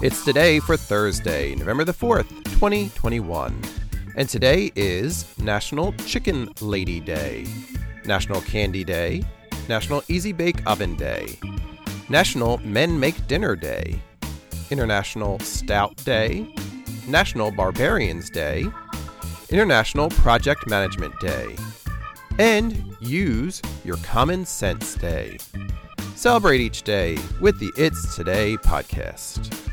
It's today for Thursday, November the 4th, 2021. And today is National Chicken Lady Day, National Candy Day, National Easy Bake Oven Day, National Men Make Dinner Day, International Stout Day, National Barbarians Day, International Project Management Day, and Use Your Common Sense Day. Celebrate each day with the It's Today podcast.